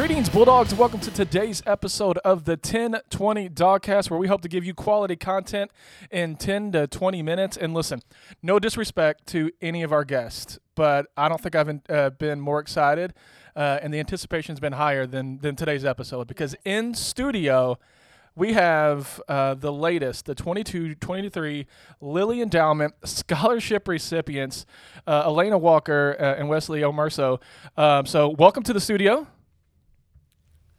Greetings, Bulldogs. Welcome to today's episode of the 1020 Dogcast, where we hope to give you quality content in 10 to 20 minutes. And listen, no disrespect to any of our guests, but I don't think I've uh, been more excited, uh, and the anticipation's been higher than, than today's episode because in studio, we have uh, the latest, the 22 23 Lilly Endowment Scholarship recipients, uh, Elena Walker uh, and Wesley Omerso. Um, so, welcome to the studio.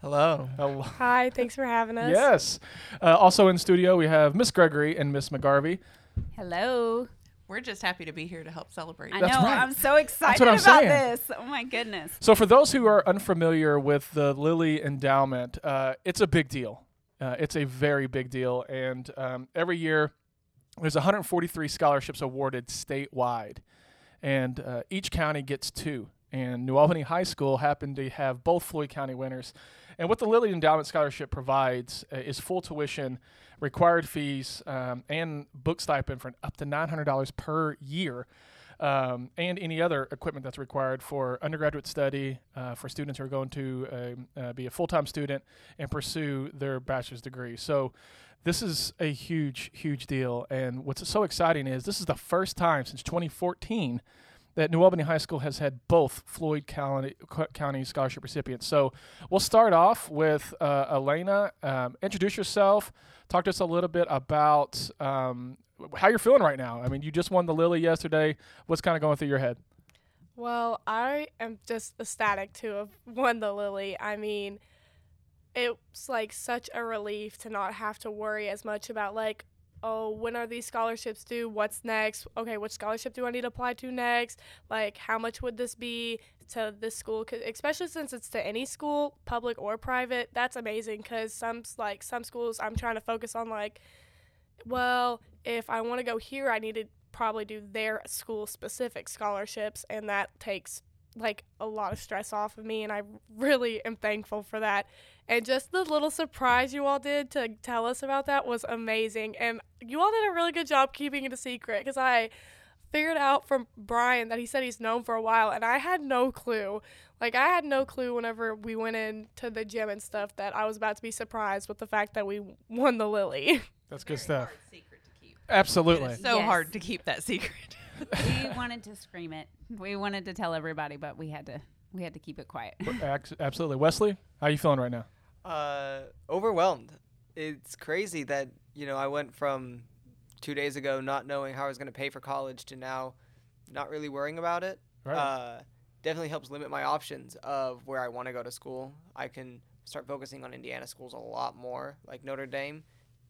Hello. Hello. Hi, thanks for having us. Yes. Uh, also in studio, we have Miss Gregory and Miss McGarvey. Hello. We're just happy to be here to help celebrate. I That's know. right. I'm so excited I'm about saying. this. Oh my goodness. So, for those who are unfamiliar with the Lilly Endowment, uh, it's a big deal. Uh, it's a very big deal. And um, every year, there's 143 scholarships awarded statewide. And uh, each county gets two. And New Albany High School happened to have both Floyd County winners. And what the Lilly Endowment Scholarship provides uh, is full tuition, required fees, um, and book stipend for up to $900 per year um, and any other equipment that's required for undergraduate study uh, for students who are going to um, uh, be a full-time student and pursue their bachelor's degree. So this is a huge, huge deal. And what's so exciting is this is the first time since 2014 that New Albany High School has had both Floyd County, scholarship recipients. So we'll start off with uh, Elena. Um, introduce yourself. Talk to us a little bit about um, how you're feeling right now. I mean, you just won the Lilly yesterday. What's kind of going through your head? Well, I am just ecstatic to have won the Lilly. I mean, it's like such a relief to not have to worry as much about like, oh, when are these scholarships due? What's next? Okay, which scholarship do I need to apply to next? Like, how much would this be to this school? 'Cause especially since it's to any school, public or private. That's amazing because some like some schools I'm trying to focus on like, well, if I want to go here, I need to probably do their school specific scholarships, and that takes like a lot of stress off of me, and I really am thankful for that. And just the little surprise you all did to tell us about that was amazing, and you all did a really good job keeping it a secret because I figured out from Brian that he said he's known for a while, and I had no clue. Like I had no clue whenever we went into the gym and stuff that I was about to be surprised with the fact that we won the Lilly. That's good stuff. Hard secret to keep. Absolutely. It's so Yes. hard to keep that secret. We wanted to scream it. We wanted to tell everybody, but we had to we had to keep it quiet. Absolutely. Wesley, how are you feeling right now? Uh, overwhelmed. It's crazy that you know I went from two days ago not knowing how I was going to pay for college to now not really worrying about it. Right. Uh, definitely helps limit my options of where I want to go to school. I can start focusing on Indiana schools a lot more, like Notre Dame,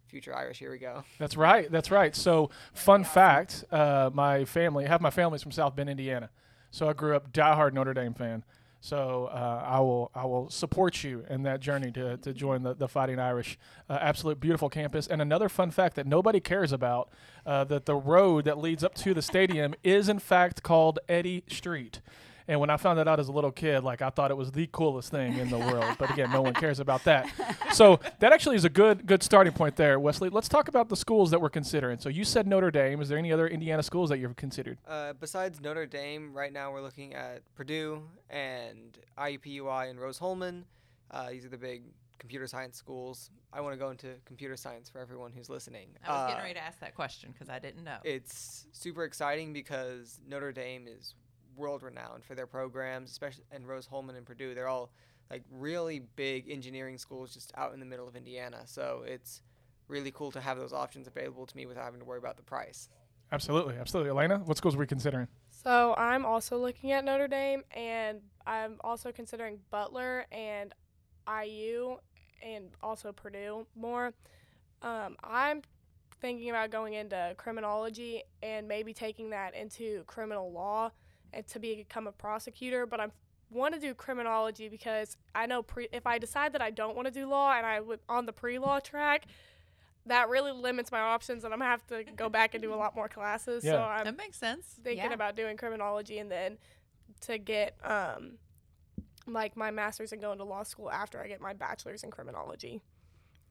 future Irish. Here we go. That's right. That's right. So, fun fact: uh, my family, half my family's from South Bend, Indiana. So I grew up diehard Notre Dame fan. So uh, I will I will support you in that journey to, to join the, the Fighting Irish. Uh, absolute beautiful campus. And another fun fact that nobody cares about: uh, that the road that leads up to the stadium is in fact called Eddy Street. And when I found that out as a little kid, like I thought it was the coolest thing in the world. But again, no one cares about that. So that actually is a good good starting point there, Wesley. Let's talk about the schools that we're considering. So you said Notre Dame. Is there any other Indiana schools that you've considered? Uh, besides Notre Dame, right now we're looking at Purdue and IUPUI and Rose-Hulman. Uh, these are the big computer science schools. I want to go into computer science for everyone who's listening. I was Uh, getting ready to ask that question because I didn't know. It's super exciting because Notre Dame is world renowned for their programs, especially and Rose-Hulman and Purdue. They're all like really big engineering schools just out in the middle of Indiana. So it's really cool to have those options available to me without having to worry about the price. Absolutely, absolutely. Elena, what schools are we considering? So I'm also looking at Notre Dame, and I'm also considering Butler and IU, and also Purdue more. Um, I'm thinking about going into criminology and maybe taking that into criminal law and to become a prosecutor. But I want to do criminology because I know pre- if I decide that I don't want to do law and I would on the pre-law track. That really limits my options, and I'm gonna have to go back and do a lot more classes. So Yeah. I'm that makes sense. thinking Yeah. about doing criminology and then to get um like my master's and go into law school after I get my bachelor's in criminology.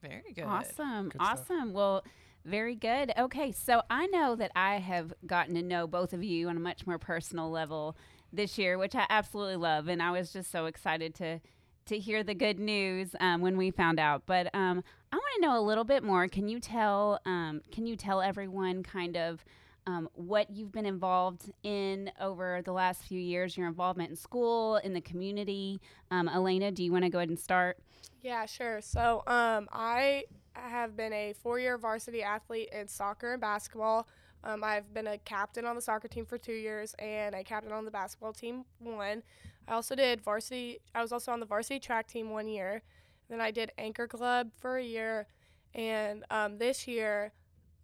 Very good. Awesome. Good stuff. awesome. Well, very good. Okay, so I know that I have gotten to know both of you on a much more personal level this year, which I absolutely love. And I was just so excited to to hear the good news um, when we found out. But um, I want to know a little bit more. Can you tell? Um, can you tell everyone kind of? Um, what you've been involved in over the last few years, your involvement in school, in the community. Um, Elena, do you want to go ahead and start? Yeah, sure. So um, I have been a four-year varsity athlete in soccer and basketball. Um, I've been a captain on the soccer team for two years and a captain on the basketball team one. I also did varsity. I was also on the varsity track team one year. Then I did anchor club for a year, and um, this year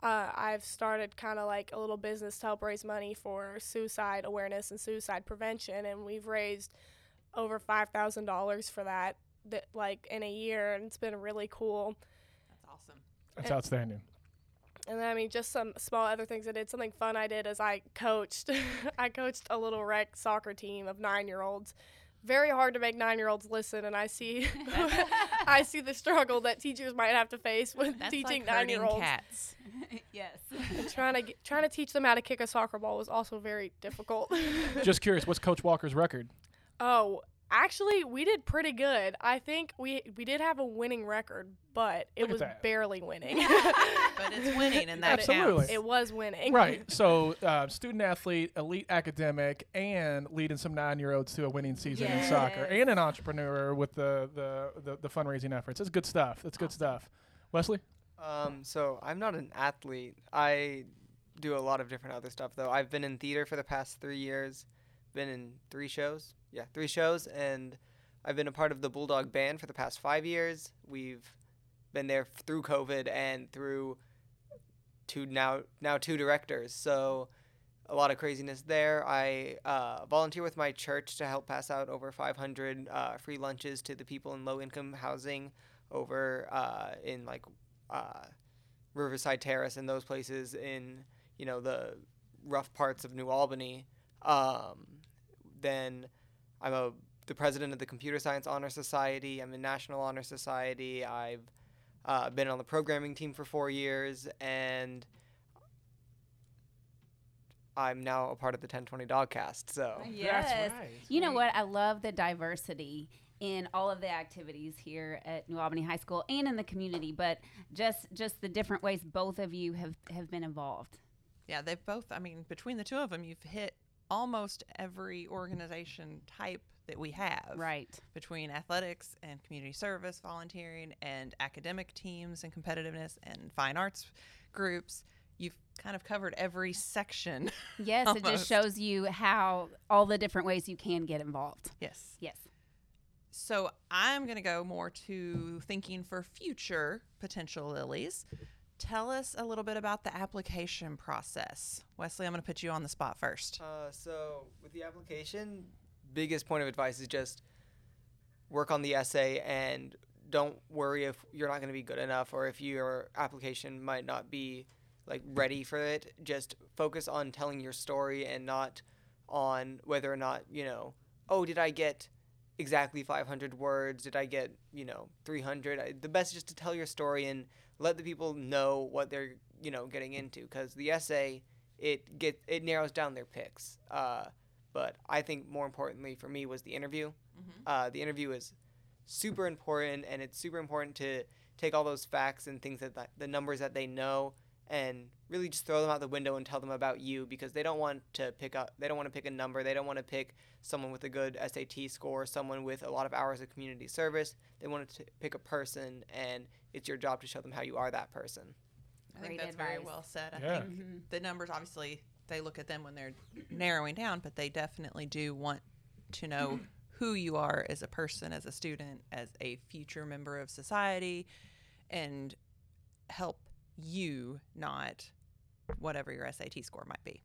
uh, I've started kind of like a little business to help raise money for suicide awareness and suicide prevention, and we've raised over five thousand dollars for that, that like in a year, and it's been really cool. That's And- outstanding. And then, I mean, just some small other things I did. Something fun I did is I coached. I coached a little rec soccer team of nine-year-olds. Very hard to make nine-year-olds listen, and I see, I see the struggle that teachers might have to face with That's teaching like nine-year-olds. cats. yes. And trying to get, trying to teach them how to kick a soccer ball was also very difficult. Just curious, what's Coach Walker's record? oh, actually, we did pretty good. I think we we did have a winning record, but it Look was that. barely winning. But it's winning, and that Absolutely. counts. it was winning. Right. So, uh, student athlete, elite academic, and leading some nine-year-olds to a winning season in soccer, and an entrepreneur with the the, the, the fundraising efforts. It's good stuff. That's good stuff. Wesley. Um, so I'm not an athlete. I do a lot of different other stuff though. I've been in theater for the past three years. Been in three shows. Yeah, three shows, and I've been a part of the Bulldog Band for the past five years. We've been there through COVID and through two now now two directors. So a lot of craziness there. I uh, volunteer with my church to help pass out over 500 uh, free lunches to the people in low income housing over uh, in like uh, Riverside Terrace and those places in you know the rough parts of New Albany. Um, then I'm a the president of the Computer Science Honor Society. I'm in National Honor Society. I've uh, been on the programming team for four years, and I'm now a part of the 1020 Dogcast. So Yes. right. You know what? I love the diversity in all of the activities here at New Albany High School and in the community, but just just the different ways both of you have have been involved. Yeah, they've both. I mean, between the two of them, you've hit almost every organization type that we have. Right. Between athletics and community service, volunteering, and academic teams and competitiveness and fine arts groups, you've kind of covered every section. Yes, it just shows you how all the different ways you can get involved. yes. Yes. So I'm going to go more to thinking for future potential lilies. Tell us a little bit about the application process. Wesley, I'm going to put you on the spot first. Uh, so with the application, biggest point of advice is just work on the essay and don't worry if you're not going to be good enough or if your application might not be like ready for it. Just focus on telling your story and not on whether or not you know. Oh, did I get exactly 500 words? Did I get you know 300? I, the best is just to tell your story and let the people know what they're you know getting into because the essay it get it narrows down their picks. Uh, but I think more importantly for me was the interview. Uh, the interview is super important, and it's super important to take all those facts and things that, that the numbers that they know and really just throw them out the window and tell them about you because they don't want to pick up they don't want to pick a number they don't want to pick someone with a good SAT score someone with a lot of hours of community service they want to pick a person and it's your job to show them how you are that person I think Great that's very well said. I Yeah. think mm-hmm. the numbers obviously they look at them when they're narrowing down, but they definitely do want to know who you are as a person, as a student, as a future member of society, and help you, not whatever your SAT score might be.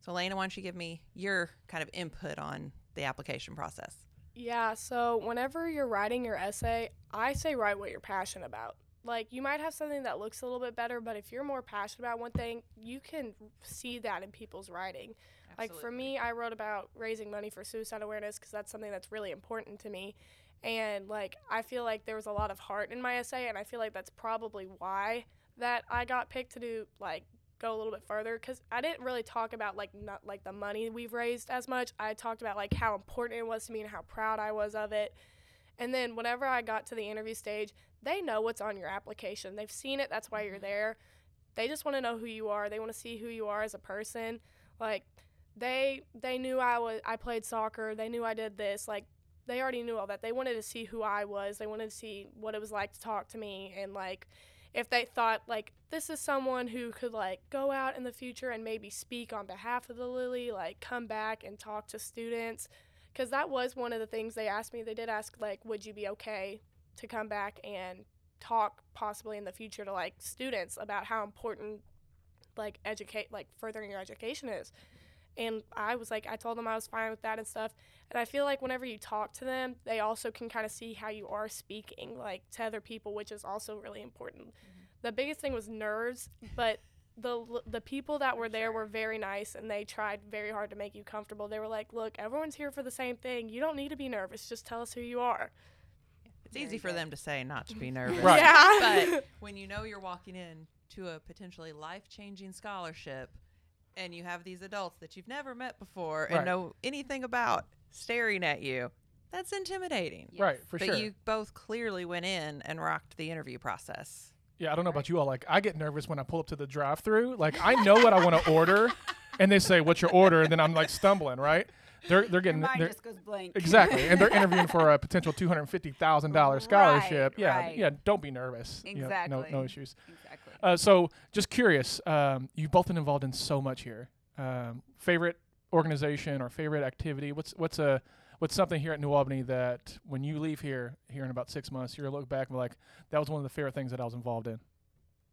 So, Elena, why don't you give me your kind of input on the application process? Yeah, so whenever you're writing your essay, I say write what you're passionate about. Like, you might have something that looks a little bit better, but if you're more passionate about one thing, you can see that in people's writing. Like, for me, I wrote about raising money for suicide awareness because that's something that's really important to me. And, like, I feel like there was a lot of heart in my essay, and I feel like that's probably why that I got picked to do, like, go a little bit further because I didn't really talk about like not like the money we've raised as much. I talked about like how important it was to me and how proud I was of it. And then whenever I got to the interview stage, they know what's on your application. They've seen it, that's why you're mm-hmm. there. They just want to know who you are. They want to see who you are as a person. Like they they knew I was I played soccer. They knew I did this. Like they already knew all that. They wanted to see who I was. They wanted to see what it was like to talk to me and like if they thought like this is someone who could like go out in the future and maybe speak on behalf of the Lilly, like come back and talk to students cuz that was one of the things they asked me. They did ask like would you be okay to come back and talk possibly in the future to like students about how important like educate like furthering your education is and I was like, I told them I was fine with that and stuff. And I feel like whenever you talk to them, they also can kind of see how you are speaking, like to other people, which is also really important. Mm-hmm. The biggest thing was nerves, but the the people that were there were very nice and they tried very hard to make you comfortable. They were like, "Look, everyone's here for the same thing. You don't need to be nervous. Just tell us who you are." It's Very easy for good. them to say not to be nervous. Right. Yeah. But when you know you're walking in to a potentially life changing scholarship and you have these adults that you've never met before and Right. know anything about staring at you, that's intimidating. Right, for sure. but sure. you both clearly went in and rocked the interview process. Yeah, I don't know about you all. Like, I get nervous when I pull up to the drive-through. Like, I know what I want to order, and they say, "What's your order?" And then I'm like stumbling. Right? They're they're Your getting mind they're, just goes blank. exactly, and they're interviewing for a potential two hundred fifty thousand dollars scholarship. Right, yeah, right. yeah. Don't be nervous. You know, no, no issues. Exactly. Uh, so, just curious. Um, you've both been involved in so much here. Um, favorite organization or favorite activity? What's what's a what's something here at New Albany that when you leave here here in about six months, you're gonna look back and be like, that was one of the favorite things that I was involved in.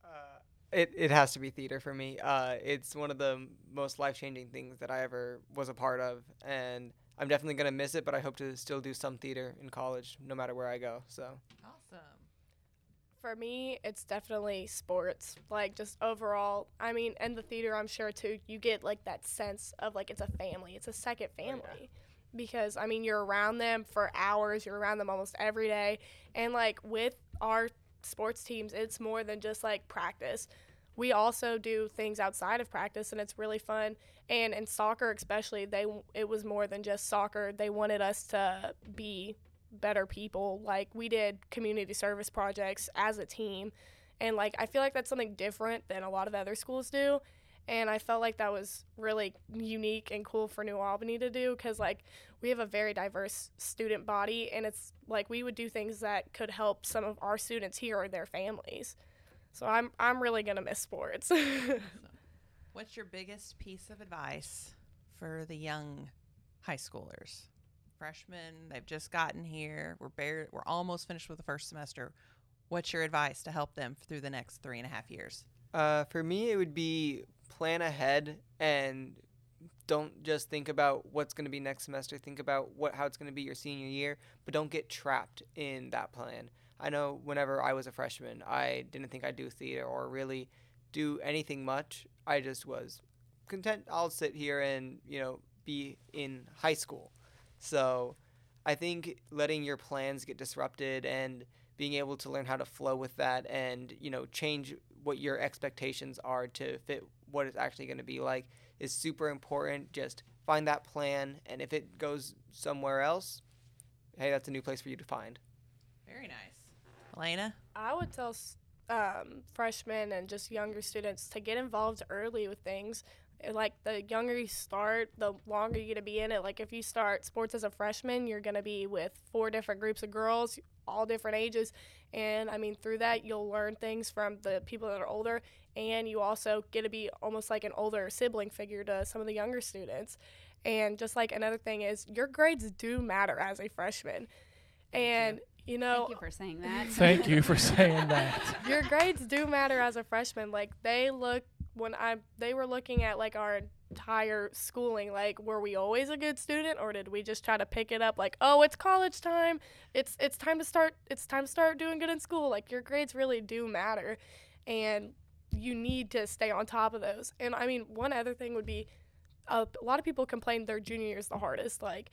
Uh, it, it has to be theater for me. Uh, it's one of the most life changing things that I ever was a part of, and I'm definitely gonna miss it. But I hope to still do some theater in college, no matter where I go. So Awesome. For me, it's definitely sports. Like just overall, I mean, and the theater, I'm sure too. You get like that sense of like it's a family. It's a second oh, family. Because I mean, you're around them for hours. You're around them almost every day. And like with our sports teams, it's more than just like practice. We also do things outside of practice, and it's really fun. And in soccer, especially, they it was more than just soccer. They wanted us to be better people. Like we did community service projects as a team. And like I feel like that's something different than a lot of other schools do. And I felt like that was really unique and cool for New Albany to do cuz like we have a very diverse student body and it's like we would do things that could help some of our students here or their families. So I'm I'm really to miss sports. What's your biggest piece of advice for the young high schoolers? Freshmen, they've just gotten here. We're bare, we're almost finished with the first semester. What's your advice to help them through the next three and a half years? uh, for me, it would be plan ahead and don't just think about what's going to be next semester. Think about what how it's going to be your senior year, but don't get trapped in that plan. I know whenever I was a freshman, I didn't think I'd do theater or really do anything much. I just was content. I'll sit here and you know be in high school. So I think letting your plans get disrupted and being able to learn how to flow with that and you know change what your expectations are to fit what it's actually going to be like is super important. Just find that plan, and if it goes somewhere else, hey, that's a new place for you to find. Very nice. Elena? I would tell um, freshmen and just younger students to get involved early with things. Like the younger you start, the longer you're gonna be in it. Like if you start sports as a freshman, you're gonna be with four different groups of girls, all different ages, and I mean through that you'll learn things from the people that are older, and you also get to be almost like an older sibling figure to some of the younger students. And just like another thing is, your grades do matter as a freshman, and you know Thank you for saying that. Thank you for saying that. your grades do matter as a freshman. Like they look when I they were looking at like our entire schooling. Like were we always a good student or did we just try to pick it up? Like oh it's college time. It's it's time to start. It's time to start doing good in school. Like your grades really do matter, and you need to stay on top of those. And I mean one other thing would be. A lot of people complain their junior year is the hardest. Like,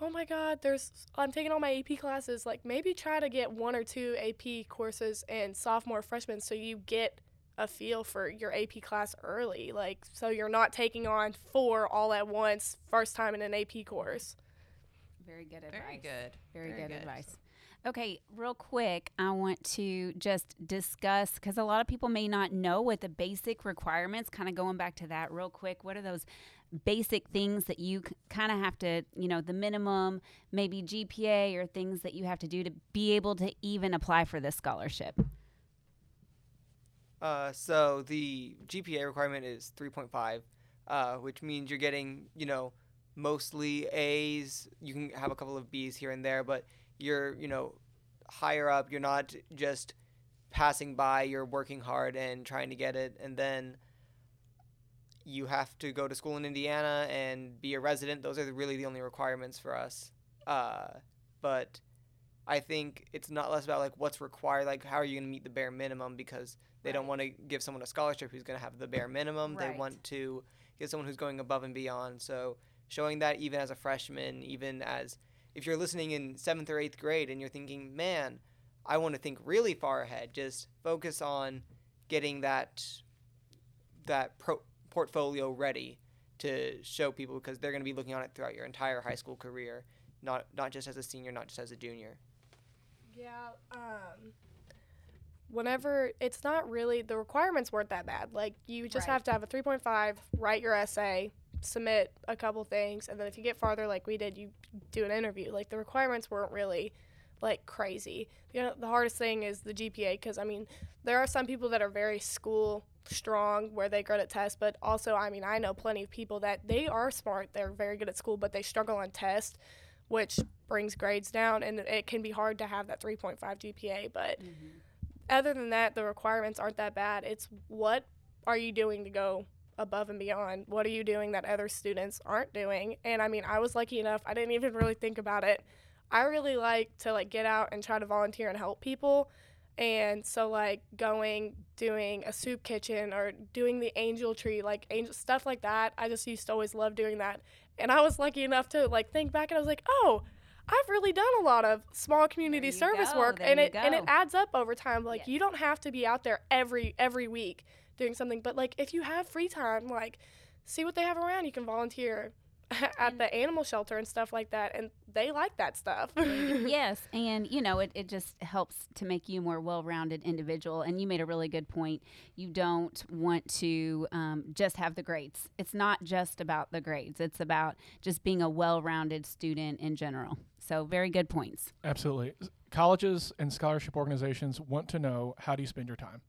oh my god there's i'm taking all my ap classes like maybe try to get one or two ap courses in sophomore freshman so you get a feel for your ap class early like so you're not taking on four all at once first time in an ap course Very good advice. Very good. Very, Very good, good. advice. Okay, real quick, I want to just discuss because a lot of people may not know what the basic requirements, kind of going back to that real quick, what are those basic things that you kind of have to, you know, the minimum, maybe GPA or things that you have to do to be able to even apply for this scholarship? Uh, so the GPA requirement is 3.5, uh, which means you're getting, you know, mostly A's. You can have a couple of B's here and there, but you're, you know, higher up. You're not just passing by. You're working hard and trying to get it, and then you have to go to school in Indiana and be a resident. Those are really the only requirements for us. Uh, but I think it's not less about like what's required, like how are you going to meet the bare minimum because they don't want to give someone a scholarship who's going to have the bare minimum. They want to get someone who's going above and beyond. So showing that even as a freshman, even as if you're listening in seventh or eighth grade and you're thinking, man, I want to think really far ahead. Just focus on getting that that pro- portfolio ready to show people because they're going to be looking on it throughout your entire high school career, not not just as a senior, not just as a junior. Yeah. Um, whenever it's not really the requirements weren't that bad. Like you just Right. have to have a 3.5, write your essay, submit a couple things, and then if you get farther, like we did, you do an interview. Like the requirements weren't really like crazy. You know, the hardest thing is the GPA because I mean, there are some people that are very school strong where they good at tests, but also I mean, I know plenty of people that they are smart, they're very good at school, but they struggle on tests, which brings grades down, and it can be hard to have that 3.5 GPA. But mm-hmm. other than that, the requirements aren't that bad. It's what are you doing to go above and beyond? What are you doing that other students aren't doing? And I mean, I was lucky enough. I didn't even really think about it. I really like to like get out and try to volunteer and help people. And so like going doing a soup kitchen or doing the angel tree, like angel stuff like that. I just used to always love doing that. And I was lucky enough to like think back and I was like, "Oh, I've really done a lot of small community service go, work and it and it adds up over time. Like Yes. you don't have to be out there every every week doing something, but like if you have free time, like see what they have around. You can volunteer at the animal shelter and stuff like that, and they like that stuff. yes, and you know, it, it just helps to make you a more well rounded individual. And you made a really good point. You don't want to um, just have the grades. It's not just about the grades, it's about just being a well rounded student in general. So, very good points. Absolutely. Colleges and scholarship organizations want to know how do you spend your time?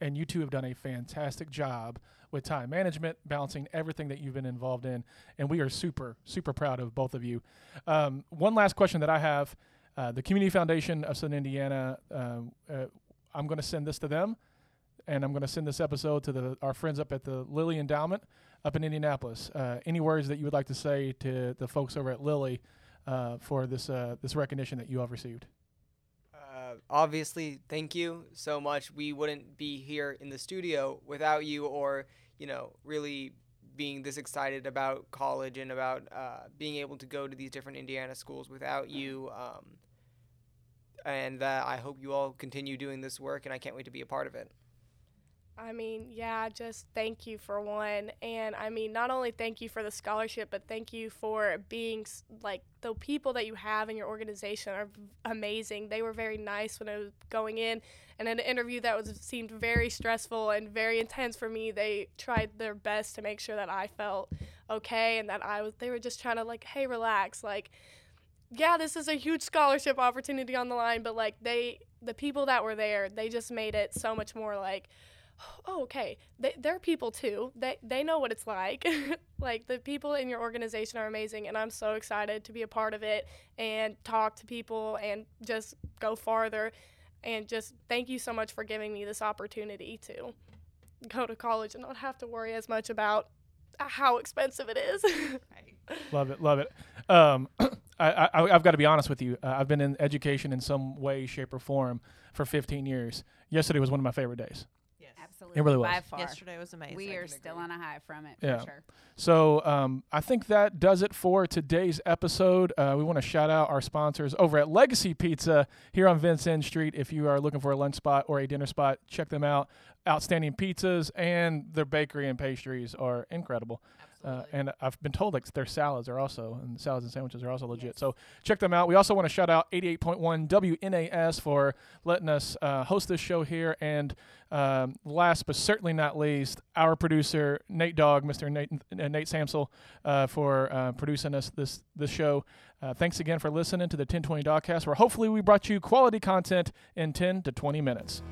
And you two have done a fantastic job with time management, balancing everything that you've been involved in. And we are super, super proud of both of you. Um, one last question that I have uh, the Community Foundation of Southern Indiana, um, uh, I'm going to send this to them. And I'm going to send this episode to the, our friends up at the Lilly Endowment up in Indianapolis. Uh, any words that you would like to say to the folks over at Lilly uh, for this uh, this recognition that you have received. Uh, obviously, thank you so much. We wouldn't be here in the studio without you, or you know, really being this excited about college and about uh, being able to go to these different Indiana schools without you. Um, and uh, I hope you all continue doing this work, and I can't wait to be a part of it. I mean, yeah, just thank you for one. And I mean, not only thank you for the scholarship, but thank you for being like the people that you have in your organization are amazing. They were very nice when I was going in. And in an interview that was seemed very stressful and very intense for me, they tried their best to make sure that I felt okay and that I was they were just trying to like, hey, relax, like yeah, this is a huge scholarship opportunity on the line, but like they the people that were there, they just made it so much more like oh, okay, they, they're people too. They, they know what it's like. like, the people in your organization are amazing, and I'm so excited to be a part of it and talk to people and just go farther. And just thank you so much for giving me this opportunity to go to college and not have to worry as much about how expensive it is. Love it, love it. Um, I, I, I've got to be honest with you. Uh, I've been in education in some way, shape, or form for 15 years. Yesterday was one of my favorite days. Yes. Absolutely. really By was. far. Yesterday was amazing. We are still agree. on a high from it, Yeah. sure. So um, I think that does it for today's episode. Uh, we want to shout out our sponsors over at Legacy Pizza here on Vincennes Street. If you are looking for a lunch spot or a dinner spot, check them out. Outstanding pizzas and their bakery and pastries are incredible. Uh, and I've been told like their salads are also and salads and sandwiches are also legit. So check them out. We also want to shout out 88.1 WNAS for letting us uh, host this show here. And um, last but certainly not least, our producer Nate Dog, Mr. Nate uh, Nate Samsel, uh, for uh, producing us this this show. Uh, thanks again for listening to the 1020 Dogcast, where hopefully we brought you quality content in 10 to 20 minutes.